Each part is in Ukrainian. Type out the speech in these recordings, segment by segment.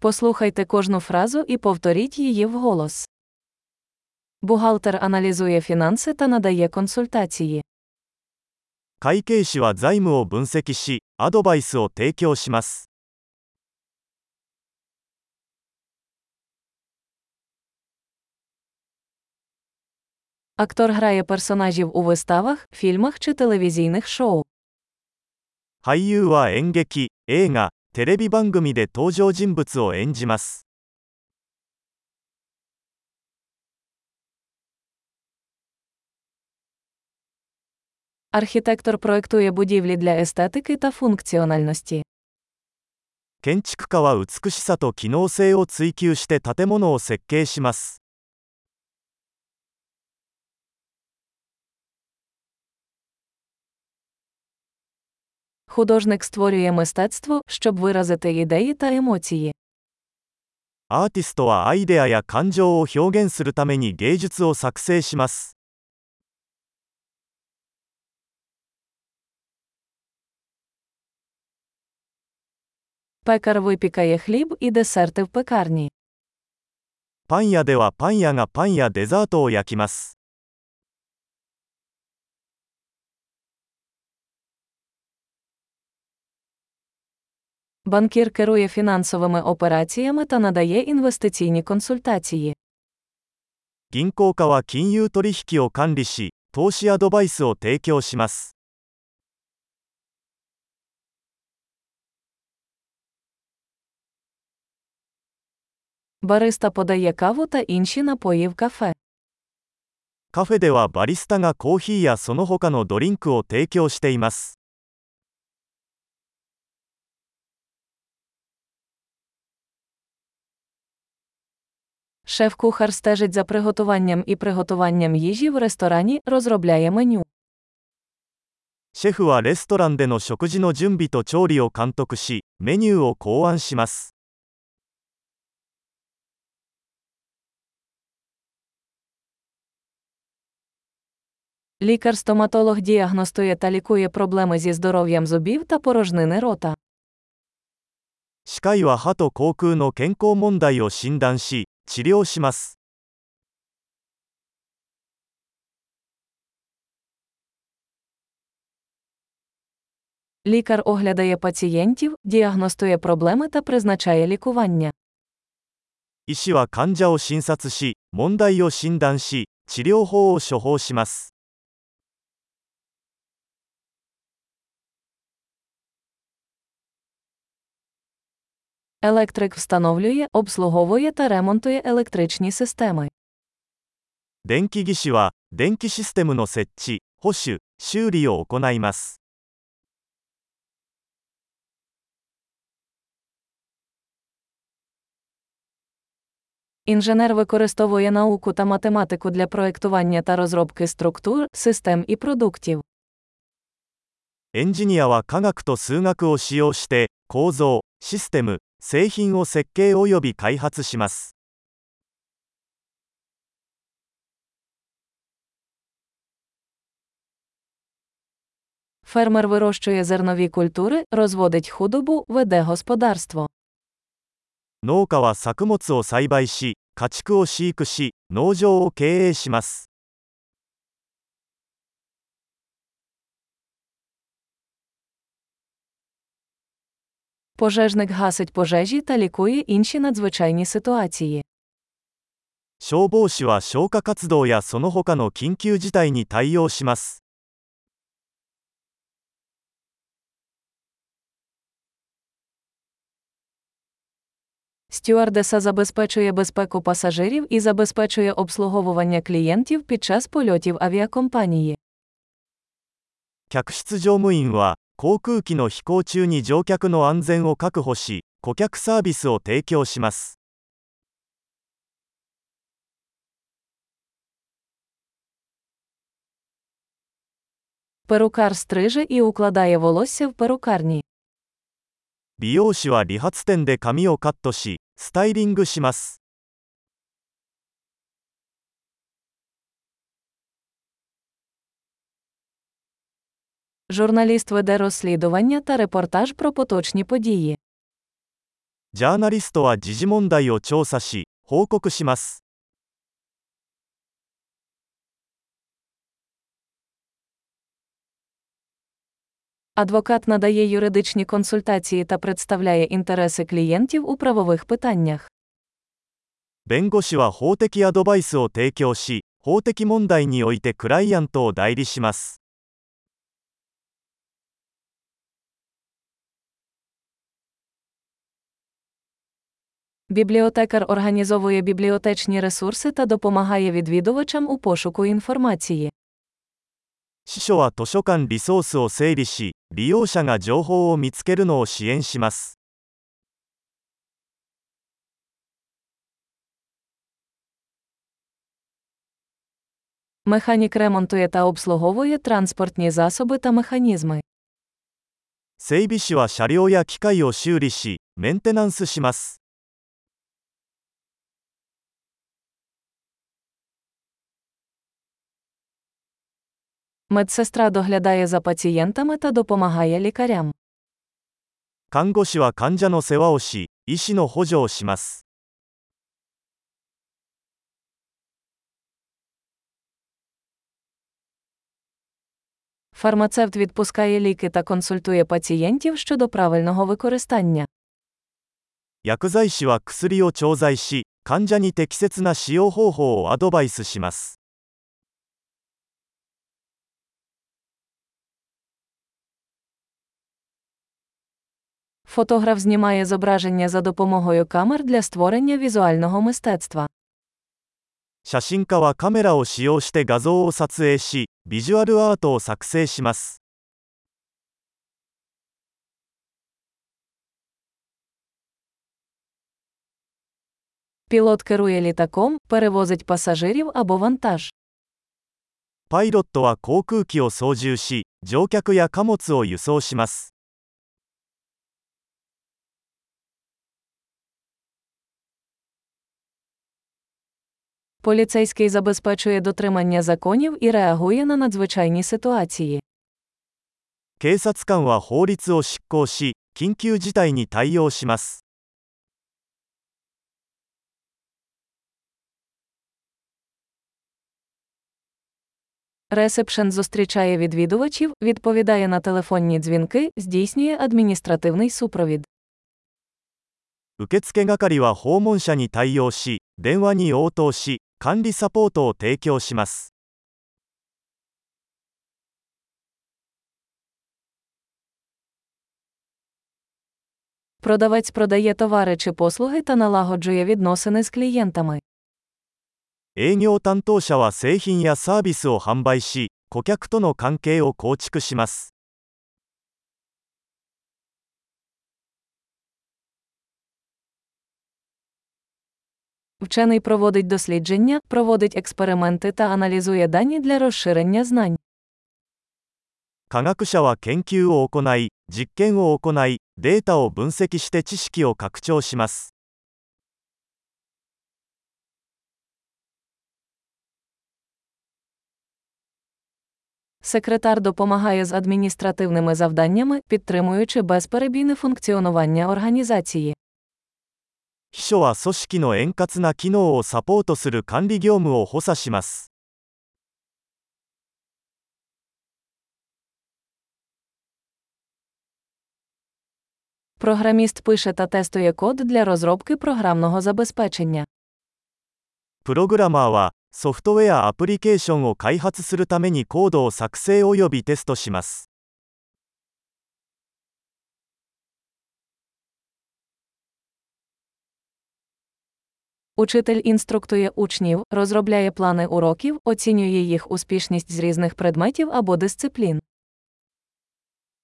Послухайте кожну фразу і повторіть її вголос. Бухгалтер аналізує фінанси та надає консультації. 会計士は財務を分析し、アドバイスを提供します。 Актор грає персонажів у виставах, фільмах чи телевізійних шоу. 俳優は演劇、映画、 テレビ番組で登場人物を演じます。 Архітектор проектує будівлі для естетики та функціональності. 建築家は美しさと機能性を追求して建物を設計します。 Художник створює мистецтво, щоб виразити ідеї та емоції. アーティストはアイデアや感情を表現するために芸術を作成します。 Пекар випікає хліб і десерти в пекарні. パン屋ではパン屋がパンやデザートを焼きます。 Банкір керує фінансовими операціями та надає інвестиційні консультації. 銀行家は金融取引を管理し、投資アドバイスを提供します。 Бариста подає каву та інші напої в кафе. カフェではバリスタがコーヒーやその他のドリンクを提供しています。 Шеф-кухар стежить за приготуванням і приготуванням їжі в ресторані, розробляє меню. シェフはレストランでの食事の準備と調理を監督し、メニューを考案します。 Лікар-стоматолог діагностує та лікує проблеми зі здоров'ям зубів та порожнини рота. 歯科医は歯と口腔の健康問題を診断し、 治療します。 Лікар оглядає пацієнтів, діагностує проблеми та призначає лікування. 医師は患者を診察し、問題を診断し、治療法を処方します。 Електрик встановлює, обслуговує та ремонтує електричні системи. 電気技師は、電気システムの設置、保守、修理を行います。 Інженер використовує науку та математику для проектування та розробки структур, систем і продуктів. エンジニアは科学と数学を使用して、構造、システム、 製品を設計及び開発します。 Фермер вирощує зернові культури, розводить худобу, веде господарство. 農家は作物を栽培し、家畜を飼育し、農場を経営します。 Пожежник гасить пожежі та лікує інші надзвичайні ситуації. 消防士は消火活動やその他の緊急事態に対応します。 Стюардеса забезпечує безпеку пасажирів і забезпечує обслуговування клієнтів під час польотів авіакомпанії. 客室乗務員は、 航空機の飛行中に乗客の安全を確保し顧客サービスを提供します。美容師は理髪店で髪をカットしスタイリングします。Журналіст веде розслідування та репортаж про поточні події. ジャーナリストは時事問題を調査し、報告します。 Адвокат надає юридичні консультації та представляє інтереси клієнтів у правових питаннях. 弁護士は法的アドバイスを提供し、法的問題においてクライアントを代理します。 Бібліотекар організовує бібліотечні ресурси та допомагає відвідувачам у пошуку інформації. 司書は図書館リソースを整理し、利用者が情報を見つけるのを支援します。 Механік ремонтує та обслуговує транспортні засоби та механізми. 整備士は車両や機械を修理し、メンテナンスします。 Медсестра доглядає за пацієнтами та допомагає лікарям. 看護師は患者の世話をし、医師の補助をします。 Фармацевт відпускає ліки та консультує пацієнтів щодо правильного використання. 薬剤師は薬を調剤し、患者に適切な使用方法をアドバイスします。 Фотограф знімає зображення за допомогою камер для створення візуального мистецтва. 写真家はカメラを使用して画像を撮影し、ビジュアルアートを作成します。 Пілот керує літаком, перевозить пасажирів або вантаж. パイロットは航空機を操縦し、乗客や貨物を輸送します。 Поліцейський забезпечує дотримання законів і реагує на надзвичайні ситуації. 警察官は法律を執行し、緊急事態に対応します。 Ресепшен зустрічає відвідувачів, відповідає на телефонні дзвінки, здійснює адміністративний супровід. 受付係は訪問者に対応し、電話に応答し、 管理サポートを提供します。 Продавець продає товари чи послуги та налагоджує відносини з клієнтами. 営業担当者は製品やサービスを販売し、顧客との関係を構築します。 Вчений проводить дослідження, проводить експерименти та аналізує дані для розширення знань. 科学者は研究を行い、実験を行い、データを分析して知識を拡張します。 Секретар допомагає з адміністративними завданнями, підтримуючи безперебійне функціонування організації. 秘書は組織の円滑な機能をサポートする管理業務を補佐します。 Програміст пише та тестує код для розробки програмного забезпечення. プログラマーは、ソフトウェアアプリケーションを開発するためにコードを作成およびテストします。 Учитель інструктує учнів, розробляє плани уроків, оцінює їх успішність з різних предметів або дисциплін.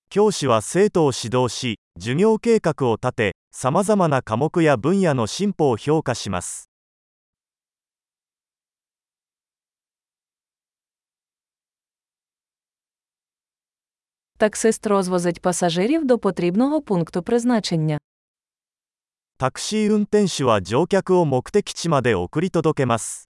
教師は生徒を指導し、授業計画を立て、さまざまな科目や分野の進歩を評価します。 Таксист розвозить пасажирів до потрібного пункту призначення. タクシー運転手は乗客を目的地まで送り届けます。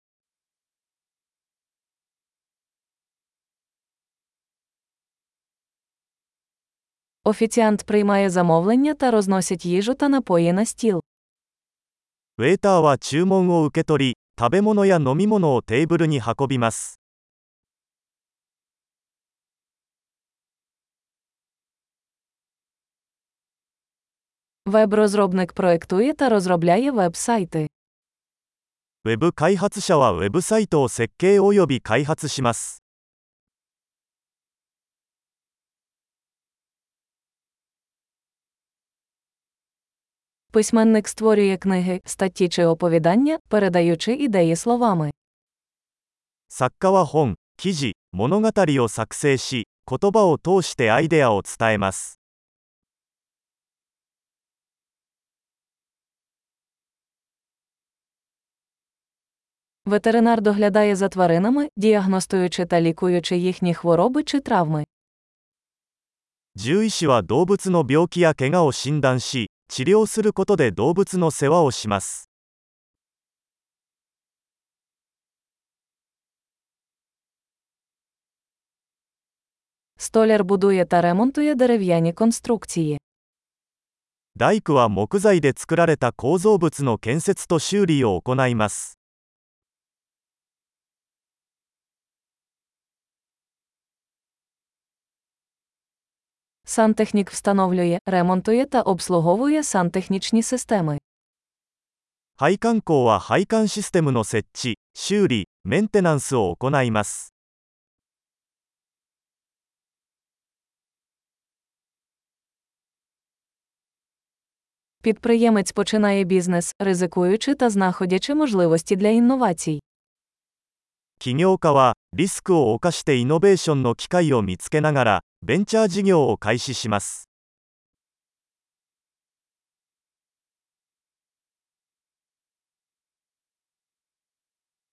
Офіціант приймає замовлення та розносить їжу та напої на стіл. ウェーターは注文を受け取り、食べ物や飲み物をテーブルに運びます。 Веб-розробник проектує та розробляє веб-сайти. ウェブ開発者はウェブサイトを設計および開発します。 Письменник створює книги, статті чи оповідання, передаючи ідеї словами. 作家は本、記事、物語を作成し、言葉を通してアイデアを伝えます。 Ветеринар доглядає за тваринами, діагностуючи та лікуючи їхні хвороби чи травми. 獣医師は動物の病気や怪我を診断し、治療することで動物の世話をします。 Столяр будує та ремонтує дерев'яні конструкції. 大工は木材で作られた構造物の建設と修理を行います。 Сантехнік встановлює, ремонтує та обслуговує сантехнічні системи. 配管工は配管システムの設置、修理、メンテナンスを行います。 Підприємець починає бізнес, ризикуючи та знаходячи можливості для інновацій. 起業家はリスクを冒してイノベーションの機会を見つけながら ベンチャー事業を開始します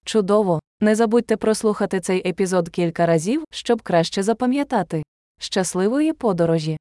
Чудово! Не забудьте прослухати цей епізод кілька разів, щоб краще запам'ятати. Щасливої подорожі!